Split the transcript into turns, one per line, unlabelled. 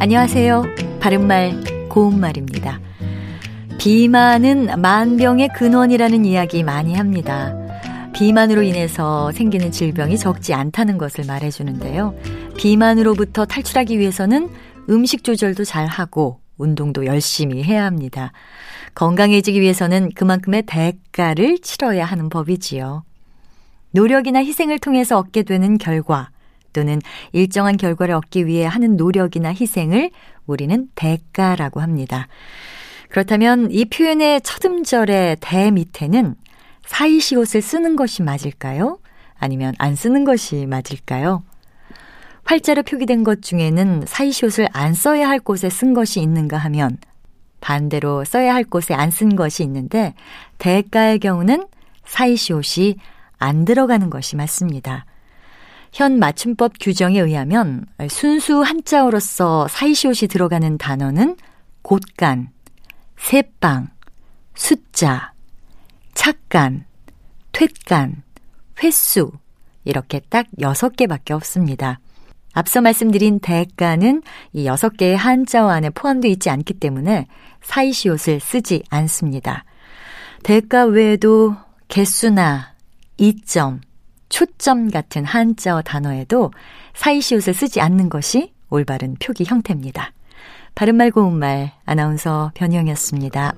안녕하세요. 바른말, 고운말입니다. 비만은 만병의 근원이라는 이야기 많이 합니다. 비만으로 인해서 생기는 질병이 적지 않다는 것을 말해주는데요. 비만으로부터 탈출하기 위해서는 음식 조절도 잘 하고 운동도 열심히 해야 합니다. 건강해지기 위해서는 그만큼의 대가를 치러야 하는 법이지요. 노력이나 희생을 통해서 얻게 되는 결과 또는 일정한 결과를 얻기 위해 하는 노력이나 희생을 우리는 대가라고 합니다. 그렇다면 이 표현의 첫 음절의 대 밑에는 사이시옷을 쓰는 것이 맞을까요? 아니면 안 쓰는 것이 맞을까요? 활자로 표기된 것 중에는 사이시옷을 안 써야 할 곳에 쓴 것이 있는가 하면 반대로 써야 할 곳에 안 쓴 것이 있는데 대가의 경우는 사이시옷이 안 들어가는 것이 맞습니다. 현 맞춤법 규정에 의하면 순수 한자어로서 사이시옷이 들어가는 단어는 곳간, 새빵, 숫자, 착간, 퇴간, 횟수 이렇게 딱 6개밖에 없습니다. 앞서 말씀드린 대가는 이 6개의 한자어 안에 포함되어 있지 않기 때문에 사이시옷을 쓰지 않습니다. 대가 외에도 개수나 이점, 초점 같은 한자어 단어에도 사이시옷을 쓰지 않는 것이 올바른 표기 형태입니다. 바른말 고운말 아나운서 변희영이었습니다.